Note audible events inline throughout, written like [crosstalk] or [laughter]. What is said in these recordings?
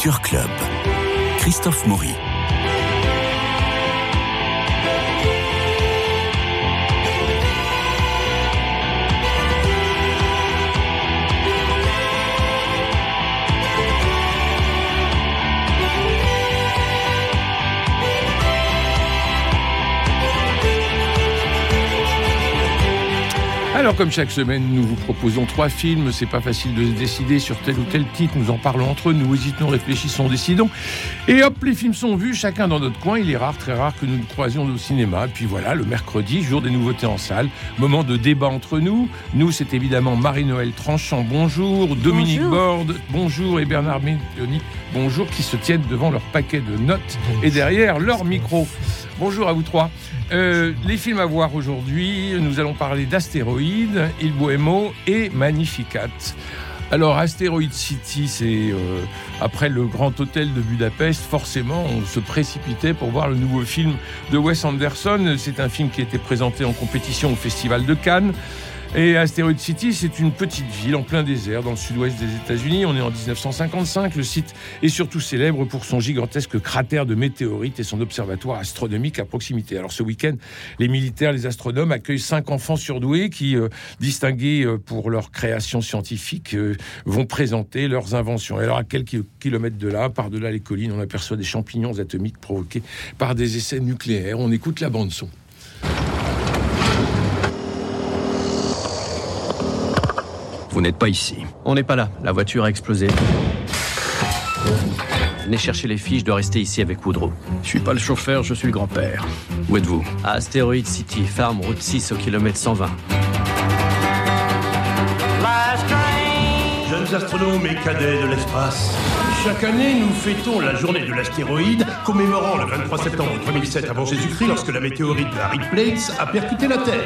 Culture Club. Christophe Maury. Alors, comme chaque semaine, nous vous proposons trois films. C'est pas facile de se décider sur tel ou tel titre. Nous en parlons entre nous, hésitons, réfléchissons, décidons. Et hop, les films sont vus, chacun dans notre coin. Il est rare, très rare que nous nous croisions au cinéma. Et puis voilà, le mercredi, jour des nouveautés en salle, moment de débat entre nous. Nous, c'est évidemment Marie-Noël Tranchant, bonjour. Dominique Borde, bonjour. Et Bernard Médioni, bonjour, qui se tiennent devant leur paquet de notes et derrière leur micro. Bonjour à vous trois. Euh, les films à voir aujourd'hui, nous allons parler d'Astéroïdes, Il Bohemo et Magnificat. Alors, Astéroïde City, c'est euh, après le Grand Hôtel de Budapest, forcément, on se précipitait pour voir le nouveau film de Wes Anderson. C'est un film qui a été présenté en compétition au Festival de Cannes. Et Asteroid City, c'est une petite ville en plein désert dans le sud-ouest des États-Unis. On est en 1955. Le site est surtout célèbre pour son gigantesque cratère de météorites et son observatoire astronomique à proximité. Alors ce week-end, les militaires, les astronomes accueillent cinq enfants surdoués qui, euh, distingués euh, pour leur création scientifique, euh, vont présenter leurs inventions. Et alors à quelques kilomètres de là, par-delà les collines, on aperçoit des champignons atomiques provoqués par des essais nucléaires. On écoute la bande son. Vous n'êtes pas ici. On n'est pas là. La voiture a explosé. Venez chercher les filles, je dois rester ici avec Woodrow. Je suis pas le chauffeur, je suis le grand-père. Où êtes-vous? À Asteroid City, farm, route 6 au kilomètre 120. Jeunes astronomes et cadets de l'espace. Chaque année, nous fêtons la journée de l'astéroïde, commémorant le 23 septembre 3007 avant Jésus-Christ lorsque la météorite de Harry Plates a percuté la Terre.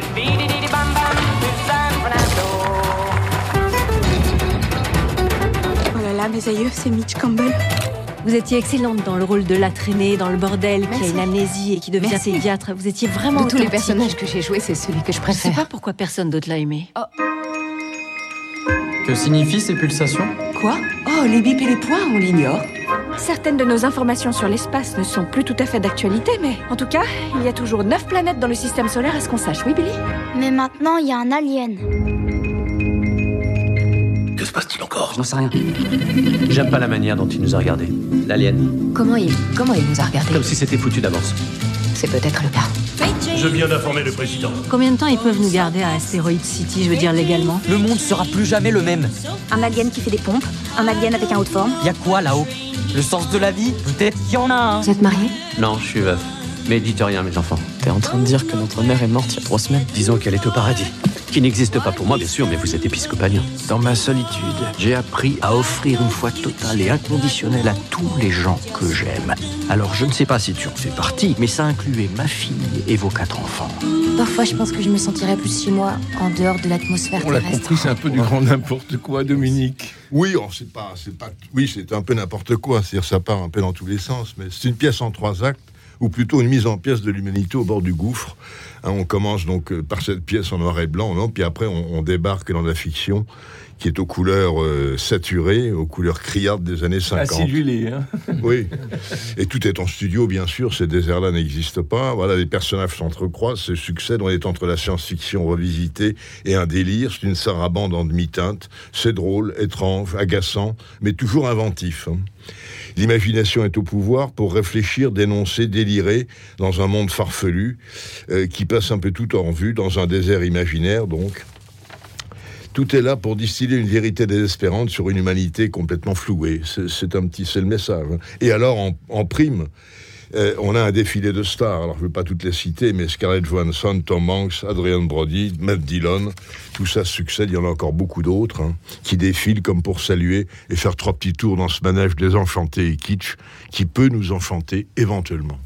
Oh là là, mes aïeux, c'est Mitch Campbell. Vous étiez excellente dans le rôle de la traînée, dans le bordel, qui a une amnésie et qui devient Merci. pédiatre. Vous étiez vraiment De tous les personnages que j'ai joués, c'est celui que je Je sais préfère. pas pourquoi personne d'autre l'a aimé. Que signifient ces pulsations? Quoi? Oh, les bips et les points, on l'ignore. Certaines de nos informations sur l'espace ne sont plus tout à fait d'actualité, mais en tout cas, il y a toujours neuf planètes dans le système solaire, à ce qu'on sache. Oui, Billy? Mais maintenant, il y a un alien. Encore J'en sais rien. J'aime pas la manière dont il nous a regardés. L'alien. Comment il, comment il nous a regardés Comme si c'était foutu d'avance. C'est peut-être le cas. Je viens d'informer le président. Combien de temps ils peuvent nous garder à Asteroid City, je veux dire légalement Le monde sera plus jamais le même. Un alien qui fait des pompes, un alien avec un haut de forme. Y a quoi là-haut? Le sens de la vie? Peut-être qu'il y en a un. Vous êtes mariés Non, je suis veuf. Mais dites rien, mes enfants. T'es en train de dire que notre mère est morte il y a trois semaines Disons qu'elle est au paradis. Qui n'existe pas pour moi, bien sûr, mais vous êtes épiscopalien. Dans ma solitude, j'ai appris à offrir une foi totale et inconditionnelle à tous les gens que j'aime. Alors je ne sais pas si tu en fais partie, mais ça incluait ma fille et vos quatre enfants. Parfois, je pense que je me sentirais plus chez moi, en dehors de l'atmosphère On l'a terrestre. compris, c'est un peu du grand n'importe quoi, Dominique. Oui, oh, c'est pas, c'est pas, oui, c'est un peu n'importe quoi. C'est-à-dire, ça part un peu dans tous les sens, mais c'est une pièce en trois actes, ou plutôt une mise en pièce de l'humanité au bord du gouffre. Hein, on commence donc euh, par cette pièce en noir et blanc, non puis après on, on débarque dans la fiction qui est aux couleurs euh, saturées, aux couleurs criardes des années 50. Acidulé, hein [laughs] Oui. Et tout est en studio, bien sûr. Ces déserts-là n'existent pas. Voilà, les personnages s'entrecroisent, se succèdent. On est entre la science-fiction revisitée et un délire. C'est une sarabande en demi-teinte. C'est drôle, étrange, agaçant, mais toujours inventif. hein. L'imagination est au pouvoir pour réfléchir, dénoncer, délirer dans un monde farfelu euh, qui passe un peu tout en vue, dans un désert imaginaire, donc. Tout est là pour distiller une vérité désespérante sur une humanité complètement flouée. C'est un petit, c'est le message. hein. Et alors, en, prime, euh, on a un défilé de stars. Alors, je ne vais pas toutes les citer, mais Scarlett Johansson, Tom Hanks, Adrian Brody, Matt Dillon, tout ça succède. Il y en a encore beaucoup d'autres hein, qui défilent comme pour saluer et faire trois petits tours dans ce manège désenchanté et kitsch qui peut nous enchanter éventuellement.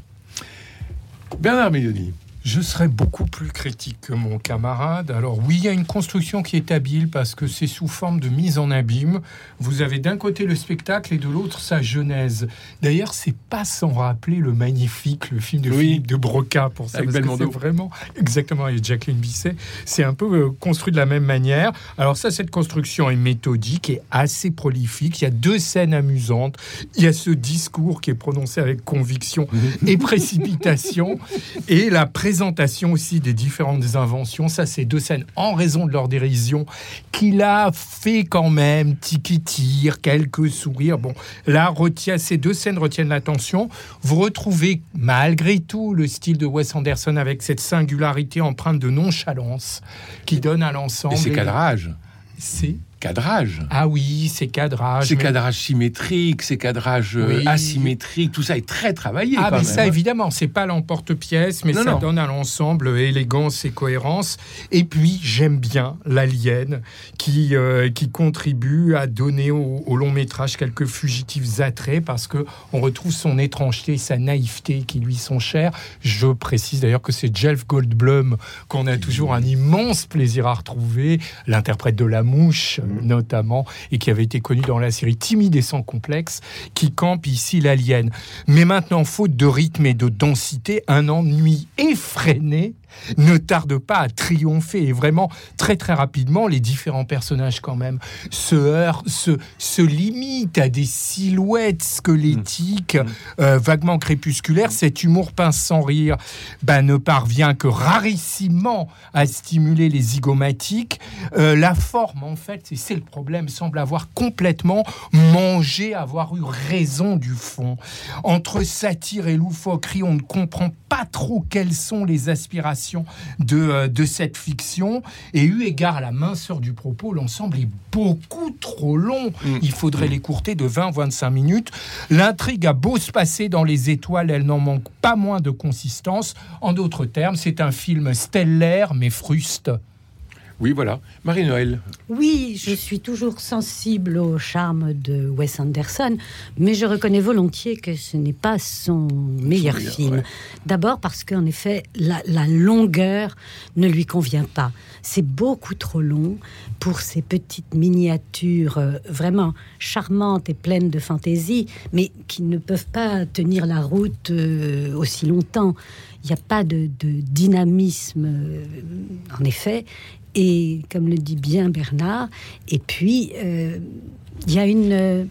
Bernard Mélioni. Je serais beaucoup plus critique que mon camarade. Alors oui, il y a une construction qui est habile parce que c'est sous forme de mise en abîme. Vous avez d'un côté le spectacle et de l'autre sa genèse. D'ailleurs, c'est pas sans rappeler le magnifique, le film de Philippe de Broca pour ça. Avec parce que vraiment exactement et Jacqueline Bisset. C'est un peu euh, construit de la même manière. Alors ça, cette construction est méthodique et assez prolifique. Il y a deux scènes amusantes. Il y a ce discours qui est prononcé avec conviction et précipitation et la présentation [laughs] aussi des différentes inventions. Ça, c'est deux scènes en raison de leur dérision qu'il a fait quand même tiki-tire, quelques sourires. Bon, là, retient, ces deux scènes retiennent l'attention. Vous retrouvez malgré tout le style de Wes Anderson avec cette singularité empreinte de nonchalance qui donne à l'ensemble. Et c'est cadrage. C'est cadrage. Ah oui, c'est cadrage. C'est mais- cadrage symétrique, c'est cadrage euh, Oui. asymétrique, tout ça est très travaillé. Ah, quand mais même, ça, hein. évidemment, c'est pas l'emporte-pièce, mais Non, ça non. donne à l'ensemble élégance et cohérence. Et puis, j'aime bien l'alien qui, euh, qui contribue à donner au, au long métrage quelques fugitifs attraits parce que on retrouve son étrangeté, sa naïveté qui lui sont chers. Je précise d'ailleurs que c'est Jeff Goldblum qu'on a toujours un immense plaisir à retrouver, l'interprète de La Mouche notamment, et qui avait été connu dans la série Timide et sans complexe, qui campe ici l'alien. Mais maintenant, faute de rythme et de densité, un ennui effréné ne tarde pas à triompher et vraiment très très rapidement les différents personnages quand même se heurtent, se, se limitent à des silhouettes squelettiques euh, vaguement crépusculaires. Cet humour pince sans rire ben, ne parvient que rarissimement à stimuler les zygomatiques. Euh, la forme en fait, et c'est le problème, semble avoir complètement mangé, avoir eu raison du fond. Entre satire et loufoquerie, on ne comprend pas trop quelles sont les aspirations de, euh, de cette fiction. Et eu égard à la minceur du propos, l'ensemble est beaucoup trop long. Il faudrait l'écourter de 20-25 minutes. L'intrigue a beau se passer dans les étoiles, elle n'en manque pas moins de consistance. En d'autres termes, c'est un film stellaire mais fruste. Oui, voilà. Marie-Noël. Oui, je suis toujours sensible au charme de Wes Anderson, mais je reconnais volontiers que ce n'est pas son meilleur film. ouais. D'abord parce qu'en effet, la, la longueur ne lui convient pas. C'est beaucoup trop long pour ces petites miniatures euh, vraiment charmantes et pleines de fantaisie, mais qui ne peuvent pas tenir la route euh, aussi longtemps. Il n'y a pas de, de dynamisme, euh, en effet. Et comme le dit bien Bernard, et puis euh, il y a une,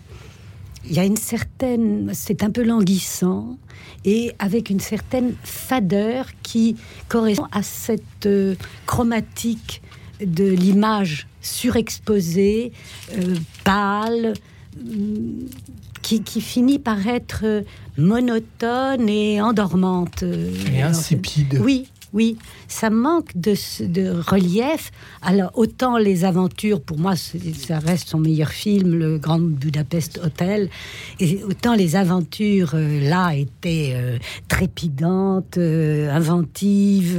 il y a une certaine, c'est un peu languissant et avec une certaine fadeur qui correspond à cette euh, chromatique de l'image surexposée, euh, pâle, hum, qui, qui finit par être monotone et endormante. Et insipide. Oui, oui, ça manque de, relief. Alors, autant les aventures, pour moi, ça reste son meilleur film, le Grand Budapest Hotel, et autant les aventures, euh, là, étaient euh, trépidantes, euh, inventives.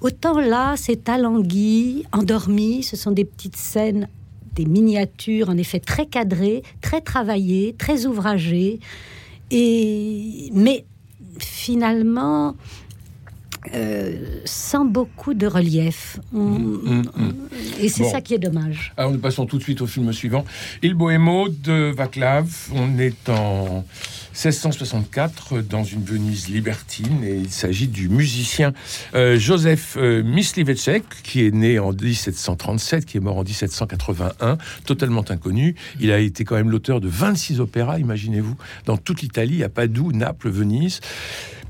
autant là, c'est alangui, endormi, ce sont des petites scènes des miniatures, en effet, très cadrées, très travaillées, très ouvragées, et mais finalement euh, sans beaucoup de relief. On- Hum, hum. Et c'est Bon. ça qui est dommage. Alors nous passons tout de suite au film suivant. Il Bohémo de Vaclav. On est en 1664 dans une Venise libertine et il s'agit du musicien euh, Joseph euh, Myslivecek qui est né en 1737, qui est mort en 1781, totalement inconnu. Il a été quand même l'auteur de 26 opéras, imaginez-vous, dans toute l'Italie, à Padoue, Naples, Venise.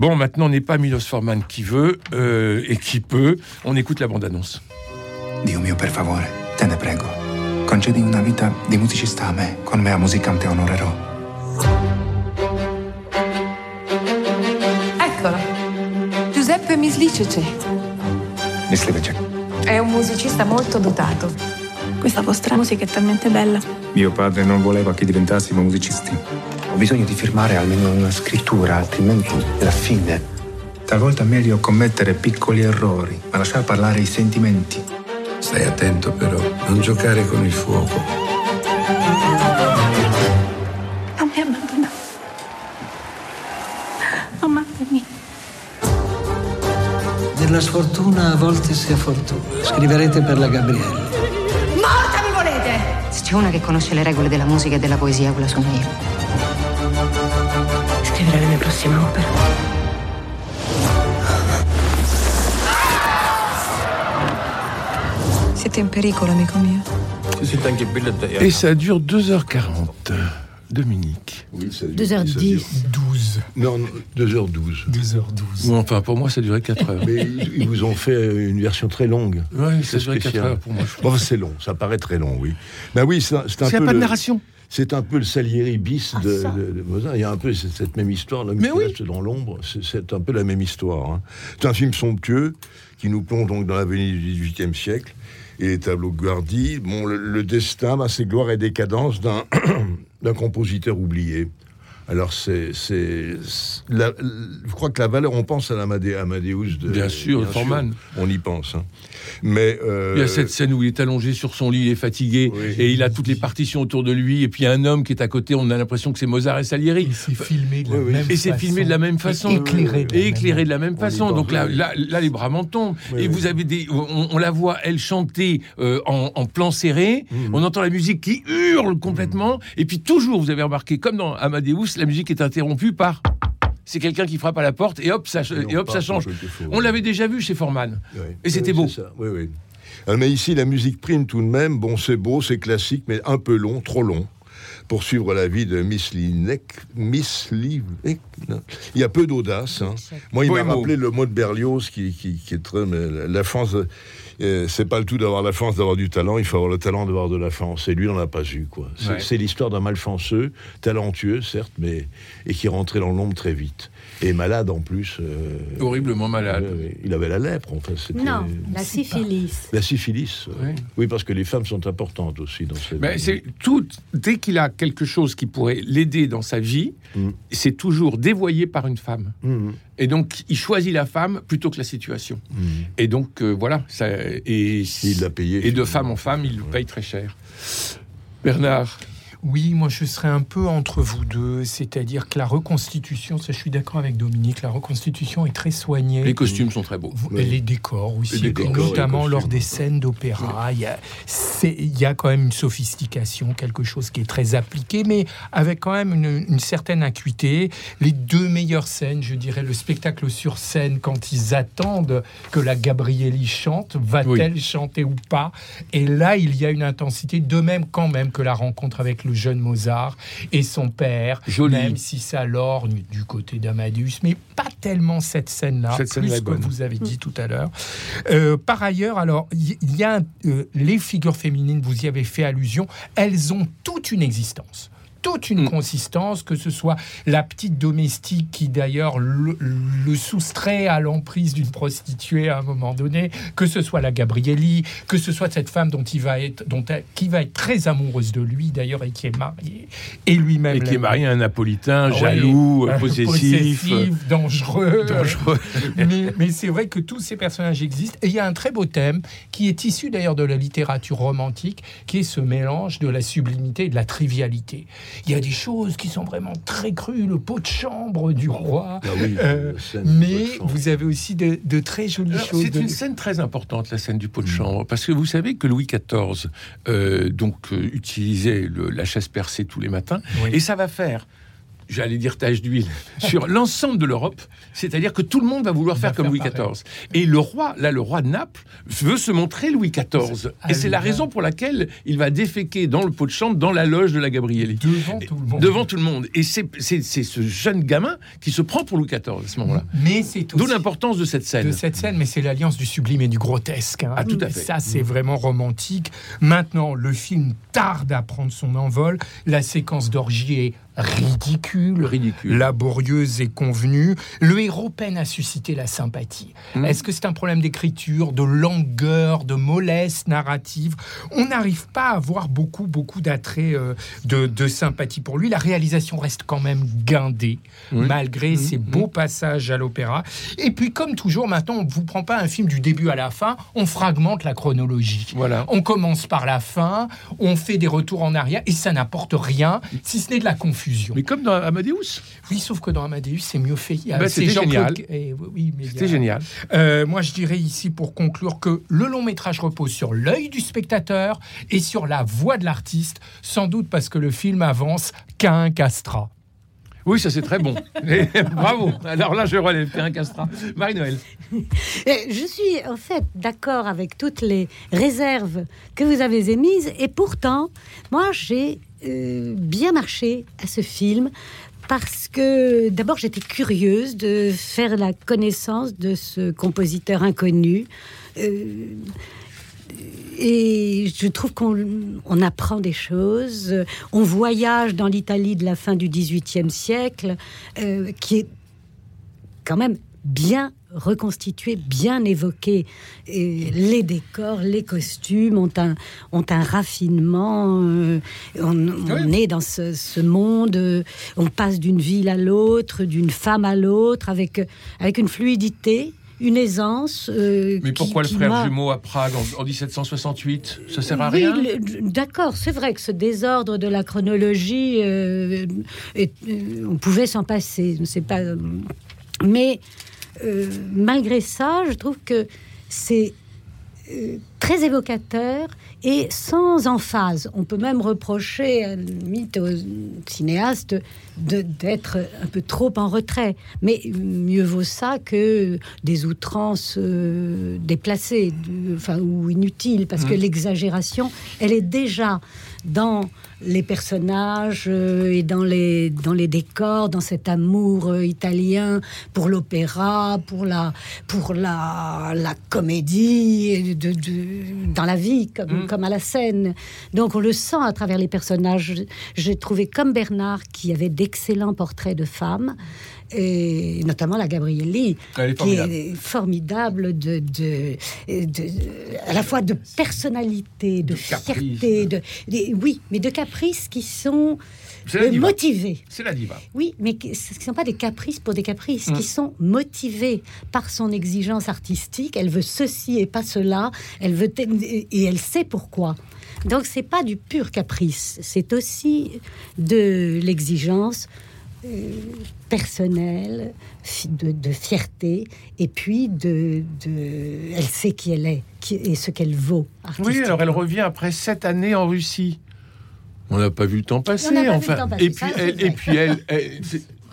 Bon, maintenant, n'est pas Milos Forman qui veut euh, et qui peut. On écoute la bande-annonce. Dio mio, per favore, te ne prego. Concedi una vita di musicista a me. Con me a musicante onorerò. Mislicece. Myslivecek. È un musicista molto dotato. Questa vostra musica è talmente bella. Mio padre non voleva che diventassimo musicisti. Ho bisogno di firmare almeno una scrittura, altrimenti la fine. Talvolta è meglio commettere piccoli errori, ma lasciare parlare i sentimenti. Stai attento però, non giocare con il fuoco. Per la sfortuna a volte sia fortuna. Scriverete per la Gabriele. Morta mi volete! Se c'è una che conosce le regole della musica e della poesia, quella sono io. Scriverò la mia prossima opera. Siete in pericolo, amico mio. Et ça dure 2h40. Dominique. Oui, ça dure- 2h10. ça dure- 12. Non, non, 2h12. 2h12. Bon, enfin, pour moi, ça durait 4 heures. Mais ils vous ont fait une version très longue. Ouais, ça C'est durait 4 spécial. heures pour moi. Bon, c'est long, ça paraît très long, oui. Ben oui, c'est un, c'est un Il y a peu. pas de le- narration. C'est un peu le Salieri bis Ah, de, ça. de- de Mozart. Il y a un peu cette, même histoire. L'homme Mais qui oui. reste dans l'ombre, c'est- un peu la même histoire. hein. C'est un film somptueux qui nous plonge donc dans l'avenir du XVIIIe siècle. Et les tableaux de Guardi, bon, le, le destin, ben, c'est gloire et décadence d'un [clears throat] d'un compositeur oublié. Alors, c'est. Je crois que la valeur, on pense à l'Amadé- Amadeus de. Bien sûr, de Forman. On y pense. hein. Mais. euh, Il y a cette scène où il est allongé sur son lit, il est fatigué, Oui. et il a toutes les partitions autour de lui, et puis il y a un homme qui est à côté, on a l'impression que c'est Mozart et Salieri. Et c'est filmé de la Oui, oui. même Et c'est façon. filmé de la même façon. Et éclairé. de la Et même éclairé de la même On façon. Donc là, là, là, les bras m'en tombent. Oui, et oui. vous avez des, on, on la voit, elle chanter euh, en, en plan serré. Mhm. On entend la musique qui hurle complètement. Et puis toujours, vous avez remarqué, comme dans Amadeus, la musique est interrompue par. C'est quelqu'un qui frappe à la porte et hop, ça, et hop, ça change. On l'avait déjà vu chez Forman. Oui. Et c'était Oui, beau. ça. Oui, oui. Euh, mais ici, la musique prime tout de même. Bon, c'est beau, c'est classique, mais un peu long, trop long. Pour suivre la vie de Miss Lineck. Miss Lineck. non. Il y a peu d'audace. hein. Moi, il m'a rappelé le mot de Berlioz qui, qui, qui est très. mais c'est pas le tout d'avoir la France, d'avoir du talent. Il faut avoir le talent d'avoir de la France. Et lui, il n'en a pas eu. quoi. C'est Ouais. l'histoire d'un malchanceux, talentueux, certes, mais. et qui est rentré dans l'ombre très vite. Et malade en plus. euh, Horriblement malade. Il avait la lèpre, enfin. c'était- Non, la syphilis. La syphilis. Oui. Oui, parce que les femmes sont importantes aussi dans cette. Mais c'est tout. Dès qu'il a quelque chose qui pourrait l'aider dans sa vie, Mm. c'est toujours dévoyé par une femme. Mhm. Et donc, il choisit la femme plutôt que la situation. Mhm. Et donc, euh, voilà. Ça, et Il l'a payé. Et de femme en femme, il le paye très cher. Bernard, Oui, moi je serais un peu entre vous deux, c'est-à-dire que la reconstitution, ça je suis d'accord avec Dominique, la reconstitution est très soignée. les costumes sont très beaux. Et les décors aussi, Et les décors, notamment lors des scènes d'opéra. Il y a, y quand même une sophistication, quelque chose qui est très appliqué, mais avec quand même une, une certaine acuité. Les deux meilleures scènes, je dirais, le spectacle sur scène, quand ils attendent que la Gabrielli chante, va-t-elle chanter ou pas? Et là, il y a une intensité, de même quand même que la rencontre avec le jeune Mozart et son père, Joli. même si ça lorgne du côté d'Amadeus, mais pas tellement cette scène-là, Cette plus que bonne. vous avez dit tout à l'heure. Euh, par ailleurs, alors, il y, y a euh, les figures féminines, vous y avez fait allusion, elles ont toute une existence toute une Mm. consistance, que ce soit la petite domestique qui d'ailleurs le, le soustrait à l'emprise d'une prostituée à un moment donné, que ce soit la Gabrielli, que ce soit cette femme dont il va être, dont elle- qui va être très amoureuse de lui d'ailleurs et qui est mariée, et lui-même Et qui est l'aime. marié à un napolitain, Oui, jaloux, euh, possessif. possessif, dangereux. dangereux. [laughs] mais mais c'est vrai que tous ces personnages existent. Et il y a un très beau thème qui est issu d'ailleurs de la littérature romantique, qui est ce mélange de la sublimité et de la trivialité. Il y a des choses qui sont vraiment très crues, le pot de chambre du roi. Ah oui, Euh, mais vous avez aussi de, de très jolies Alors, choses. C'est de- une scène très importante, la scène du pot de chambre, parce que vous savez que Louis XIV euh, donc euh, utilisait le- la chaise percée tous les matins, Oui. et ça va faire. J'allais dire tache d'huile [laughs] sur l'ensemble de l'Europe, c'est-à-dire que tout le monde va vouloir faire Va comme faire Louis pareil. XIV. Et le roi, là, le roi de Naples, veut se montrer Louis XIV. Et c'est la raison pour laquelle il va déféquer dans le pot de chambre, dans la loge de la Gabrielli. Devant tout le monde. Devant tout le monde. Et c'est ce jeune gamin qui se prend pour Louis XIV à ce moment-là. Mais c'est D'où l'importance de cette scène. de cette scène, mais c'est l'alliance du sublime et du grotesque. hein. Ah, tout à fait. Ça, c'est vraiment romantique. Maintenant, le film tarde à prendre son envol. La séquence d'orgie est ridicule, Ridicule. laborieuse et convenue. Le héros peine à susciter la sympathie. Mm. Est-ce que c'est un problème d'écriture, de langueur, de mollesse narrative? On n'arrive pas à avoir beaucoup, beaucoup d'attrait euh, de, de sympathie pour lui. La réalisation reste quand même guindée, Oui. malgré Mm. ses beaux passages à l'opéra. Et puis, comme toujours, maintenant, on ne vous prend pas un film du début à la fin, on fragmente la chronologie. Voilà. On commence par la fin, on fait des retours en arrière, et ça n'apporte rien, si ce n'est de la confusion. Confusion. Mais comme dans Amadeus. Oui, sauf que dans Amadeus, c'est mieux fait. Ben, c'est c'était génial. eh, oui, C'était génial. Euh, moi, je dirais ici pour conclure que le long métrage repose sur l'œil du spectateur et sur la voix de l'artiste, sans doute parce que le film avance qu'à un castrat. Oui, ça c'est très bon. [laughs] Et bravo. Alors là, je relève. Un castrat. Marie-Noël. Euh, Je suis en fait d'accord avec toutes les réserves que vous avez émises et pourtant, moi j'ai euh, bien marché à ce film parce que d'abord j'étais curieuse de faire la connaissance de ce compositeur inconnu. Euh, et je trouve qu'on on apprend des choses. On voyage dans l'Italie de la fin du XVIIIe siècle, euh, qui est quand même bien reconstitué, bien évoqué. Et les décors, les costumes ont un, ont un raffinement. euh, on on est dans ce, ce monde, euh, on passe d'une ville à l'autre, d'une femme à l'autre, avec, avec une fluidité, une aisance. euh, Mais qui- pourquoi le frère jumeau à Prague en, en 1768 Ça sert à oui, rien? D'accord, c'est vrai que ce désordre de la chronologie, euh, est- euh, on pouvait s'en passer. C'est pas, mais malgré ça, je trouve que c'est euh, très évocateur et sans emphase. On peut même reprocher à la limite aux cinéastes d'être un peu trop en retrait. Mais mieux vaut ça que des outrances euh, déplacées de- enfin, ou inutiles, parce que Mm. l'exagération, elle est déjà dans les personnages euh, et dans les, dans les décors, dans cet amour euh, italien pour l'opéra, pour la, pour la, la comédie, de- dans la vie, comme, Mm. comme à la scène. Donc on le sent à travers les personnages. J'ai trouvé comme Bernard qui avait d'excellents portraits de femmes. Et notamment la Gabrielli, Elle est qui est formidable de, de, de- à la fois de personnalité, de, fierté, de, de- oui, mais de caprices qui sont C'est la diva. motivés. C'est la diva. Oui, mais qui- ce ne sont pas des caprices pour des caprices, Mm. qui sont motivés par son exigence artistique. Elle veut ceci et pas cela. Elle veut et elle sait pourquoi. Donc c'est pas du pur caprice, c'est aussi de l'exigence euh, personnelle, de, de fierté, et puis de, de- elle sait qui elle est qui, et ce qu'elle vaut. Oui, alors elle revient après sept années en Russie. On n'a pas vu le temps passer, On n'a pas vu le enfin. temps passer, et puis, elle, et puis elle,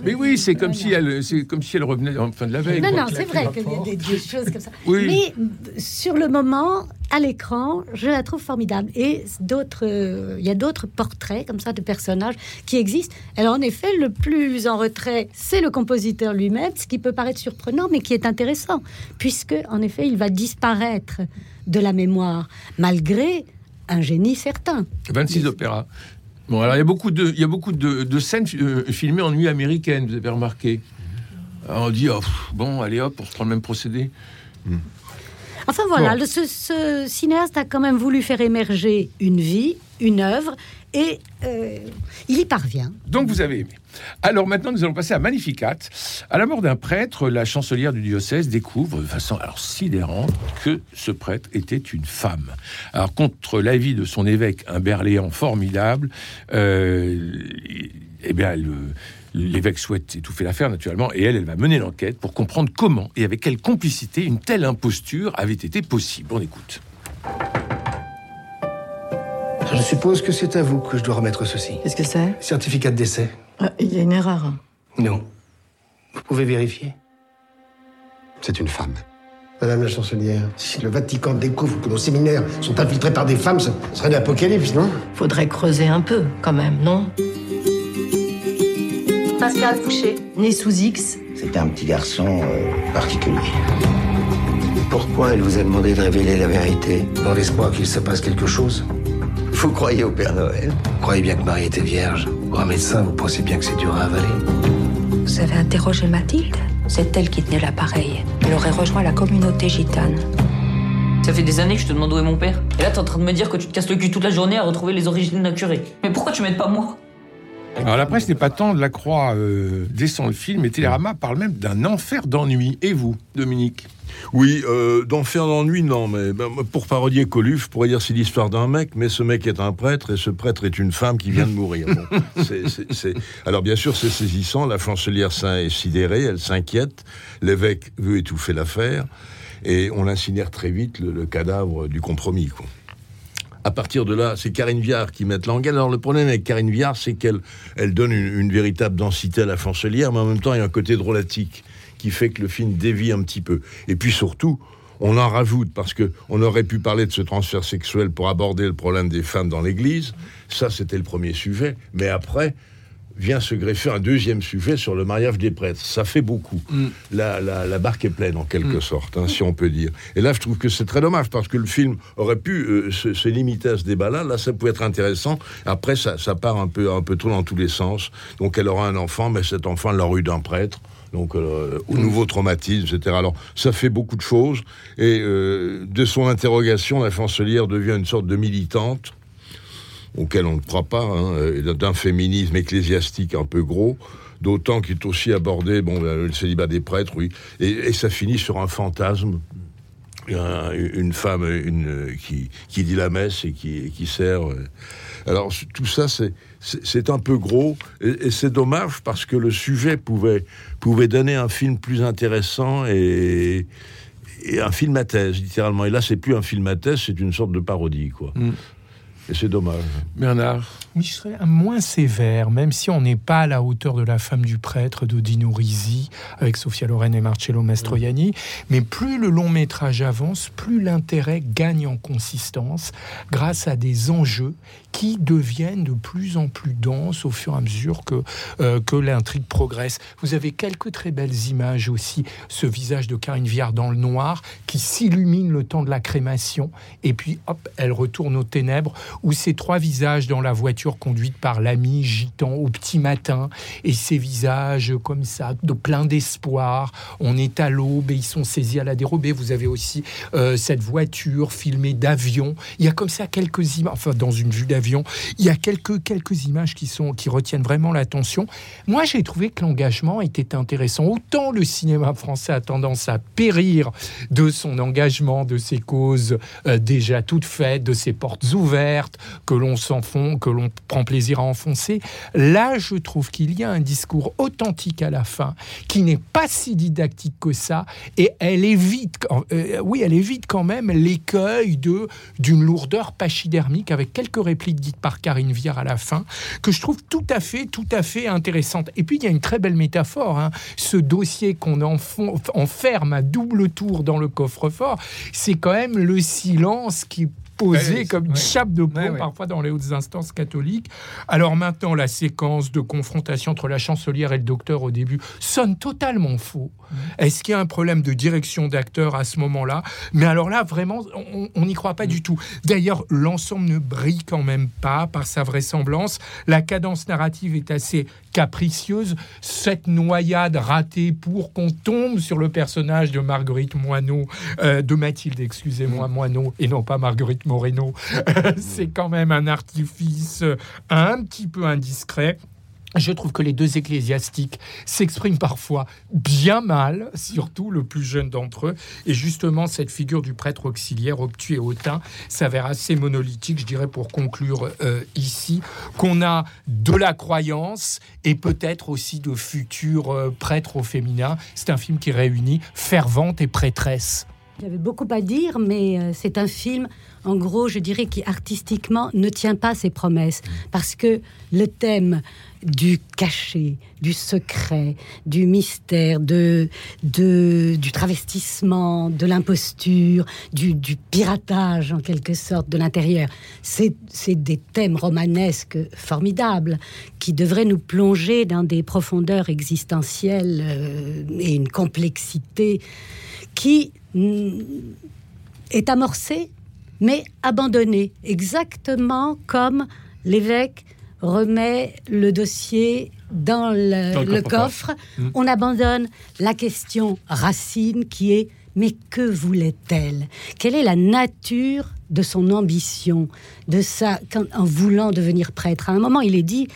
mais oui, c'est comme si elle, c'est comme si elle revenait en fin de la veille. Non, non, c'est vrai qu'il y a des, des choses comme ça. Oui. Mais sur le moment, à l'écran, je la trouve formidable. Et d'autres, euh, il y a d'autres portraits comme ça de personnages qui existent. Alors en effet, le plus en retrait, c'est le compositeur lui-même, ce qui peut paraître surprenant, mais qui est intéressant, puisque en effet, il va disparaître de la mémoire, malgré un génie certain. 26 opéras. Bon, alors il y a beaucoup de, il y a beaucoup de, de scènes euh, filmées en nuit américaine, vous avez remarqué. Alors, on dit, oh, pff, bon, allez hop, on reprend le même procédé. Enfin voilà, Bon. le- ce, ce cinéaste a quand même voulu faire émerger une vie, une œuvre, et euh, il y parvient. Donc vous avez aimé. Alors maintenant, nous allons passer à Magnificat. À la mort d'un prêtre, la chancelière du diocèse découvre de façon alors sidérante que ce prêtre était une femme. Alors contre l'avis de son évêque, un berléand formidable, euh, eh bien L'évêque souhaite étouffer l'affaire, naturellement, et elle, elle va mener l'enquête pour comprendre comment et avec quelle complicité une telle imposture avait été possible. On écoute. Je suppose que c'est à vous que je dois remettre ceci. Qu'est-ce que c'est? Certificat de décès. Ah, Il y a une erreur. Non. Vous pouvez vérifier. C'est une femme. Madame la chancelière, si le Vatican découvre que nos séminaires sont infiltrés par des femmes, ce serait l'apocalypse, non? Faudrait creuser un peu, quand même, non? Pascal Fouché, né sous X. C'était un petit garçon euh, particulier. Pourquoi elle vous a demandé de révéler la vérité? Dans l'espoir qu'il se passe quelque chose? Vous croyez au Père Noël? Vous croyez bien que Marie était vierge. Pour un médecin, vous pensez bien que c'est dur à avaler. Vous avez interrogé Mathilde? C'est elle qui tenait l'appareil. Elle aurait rejoint la communauté gitane. Ça fait des années que je te demande où est mon père. Et là, t'es en train de me dire que tu te casses le cul toute la journée à retrouver les origines d'un curé. Mais pourquoi tu m'aides pas moi? Alors la presse n'est pas tant de la croix euh, descend le film, et Télérama parle même d'un enfer d'ennui. Et vous, Dominique? Oui, euh, d'enfer d'ennui, non, mais ben, pour parodier Coluche, je pourrais dire c'est l'histoire d'un mec, mais ce mec est un prêtre et ce prêtre est une femme qui vient de mourir. Bon, [laughs] Alors bien sûr, c'est saisissant, la chancelière saint est sidérée, elle s'inquiète, l'évêque veut étouffer l'affaire, et on incinère très vite le, le cadavre du compromis. quoi. À partir de là, c'est Karine Viard qui met l'anguille. Alors le problème avec Karine Viard, c'est qu'elle elle donne une, une véritable densité à la chancelière, mais en même temps, il y a un côté drôlatique qui fait que le film dévie un petit peu. Et puis surtout, on en rajoute parce que on aurait pu parler de ce transfert sexuel pour aborder le problème des femmes dans l'Église. Ça, c'était le premier sujet. Mais après vient se greffer un deuxième sujet sur le mariage des prêtres. Ça fait beaucoup. La, la- la barque est pleine, en quelque sorte, hein, si on peut dire. Et là, je trouve que c'est très dommage, parce que le film aurait pu euh, se, se limiter à ce débat-là. Là, ça pouvait être intéressant. Après, ça, ça part un peu, un peu trop dans tous les sens. Donc, elle aura un enfant, mais cet enfant l'a eu d'un prêtre. Donc, euh, au nouveau traumatisme, etc. Alors, ça fait beaucoup de choses. Et euh, de son interrogation, la chancelière devient une sorte de militante auquel on ne croit pas, hein, euh, d'un féminisme ecclésiastique un peu gros, d'autant qu'il est aussi abordé bon, ben, le célibat des prêtres, oui, et, ça finit sur un fantasme. Un- une femme une, qui, qui dit la messe et qui, qui sert. euh. Alors tout ça, c'est- un peu gros et, c'est dommage parce que le sujet pouvait, pouvait donner un film plus intéressant et, et un film à thèse, littéralement. Et là, c'est plus un film à thèse, c'est une sorte de parodie, quoi. Et c'est dommage. Bernard Oui, je serais moins sévère, même si on n'est pas à la hauteur de la femme du prêtre de Dino Risi avec Sofia Loren et Marcello Mastroianni. Mais plus le long métrage avance, plus l'intérêt gagne en consistance grâce à des enjeux qui deviennent de plus en plus denses au fur et à mesure que, euh, que l'intrigue progresse. Vous avez quelques très belles images aussi, ce visage de Karine Viard dans le noir qui s'illumine le temps de la crémation et puis hop, elle retourne aux ténèbres ou ces trois visages dans la voiture conduite par l'ami gitan au petit matin et ces visages comme ça de plein d'espoir. On est à l'aube et ils sont saisis à la dérobée. Vous avez aussi euh, cette voiture filmée d'avion. Il y a comme ça quelques images, enfin dans une vue d'avion, il y a quelques quelques images qui sont qui retiennent vraiment l'attention. Moi, j'ai trouvé que l'engagement était intéressant. Autant le cinéma français a tendance à périr de son engagement, de ses causes euh, déjà toutes faites, de ses portes ouvertes que l'on s'enfonce, que l'on prend plaisir à enfoncer. Là, je trouve qu'il y a un discours authentique à la fin qui n'est pas si didactique que ça et elle évite, euh, oui, elle évite quand même l'écueil de d'une lourdeur pachydermique avec quelques répliques dites par Karine Viard à la fin que je trouve tout à fait, tout à fait intéressante. Et puis il y a une très belle métaphore, hein. ce dossier qu'on enferme à double tour dans le coffre-fort, c'est quand même le silence qui est posé Ouais, comme une chape de plomb parfois dans les hautes instances catholiques. Alors maintenant, la séquence de confrontation entre la chancelière et le docteur au début sonne totalement faux. Est-ce qu'il y a un problème de direction d'acteur à ce moment-là? Mais alors là, vraiment, on- on n'y croit pas du tout. D'ailleurs, l'ensemble ne brille quand même pas par sa vraisemblance. La cadence narrative est assez capricieuse. Cette noyade ratée pour qu'on tombe sur le personnage de Marguerite Moineau, euh, de Mathilde, excusez-moi, Moineau, et non pas Marguerite Moreno, [laughs] c'est quand même un artifice euh, un petit peu indiscret. Je trouve que les deux ecclésiastiques s'expriment parfois bien mal, surtout le plus jeune d'entre eux. Et justement, cette figure du prêtre auxiliaire obtus et hautain s'avère assez monolithique, je dirais, pour conclure euh, ici, qu'on a de la croyance et peut-être aussi de futurs euh, prêtres au féminin. C'est un film qui réunit fervente et prêtresse. J'avais beaucoup à dire, mais euh, c'est un film, en gros, je dirais, qui artistiquement ne tient pas ses promesses. Parce que le thème du cachet, du secret, du mystère, de, du travestissement, de l'imposture, du, piratage, en quelque sorte, de l'intérieur, c'est c'est des thèmes romanesques formidables qui devraient nous plonger dans des profondeurs existentielles euh, et une complexité qui mm, est amorcée, mais abandonnée, exactement comme l'évêque remet le dossier dans le, Dans le le coffre-fort. coffre. Mm. On abandonne la question racine qui est mais que voulait-elle? Quelle est la nature de son ambition, de sa, quand- en voulant devenir prêtre? À un moment, il est dit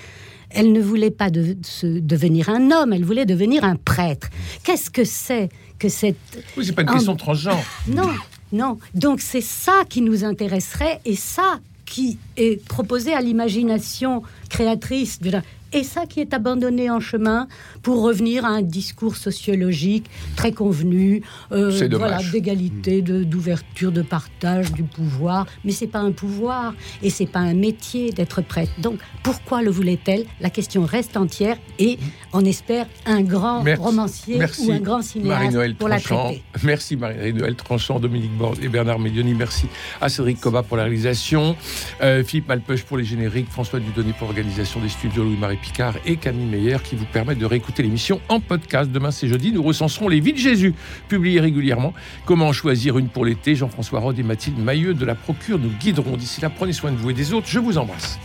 Elle ne voulait pas de, devenir un homme, elle voulait devenir un prêtre. Qu'est-ce que c'est que cette... Oui, c'est pas une question transgenre. Non, non. Donc c'est ça qui nous intéresserait et ça qui est proposé à l'imagination créatrice de la et ça qui est abandonné en chemin pour revenir à un discours sociologique très convenu, euh, voilà, d'égalité, de, d'ouverture, de partage du pouvoir. Mais c'est pas un pouvoir et c'est pas un métier d'être prêtre. Donc pourquoi le voulait-elle? La question reste entière et on espère un grand romancier ou un grand cinéaste pour la traiter. Merci Marie-Noël Tranchant, Dominique Borde et Bernard Médioni. Merci à Cédric Coba pour la réalisation, euh, Philippe Malpeuch pour les génériques, François Dudonné pour l'organisation des studios Louis-Marie Picard et Camille Meyer qui vous permettent de réécouter l'émission en podcast. Demain, c'est jeudi. Nous recenserons les vies de Jésus, publiées régulièrement. Comment choisir une pour l'été? Jean-François Rode et Mathilde Mailleux de la Procure nous guideront. D'ici là, prenez soin de vous et des autres. Je vous embrasse.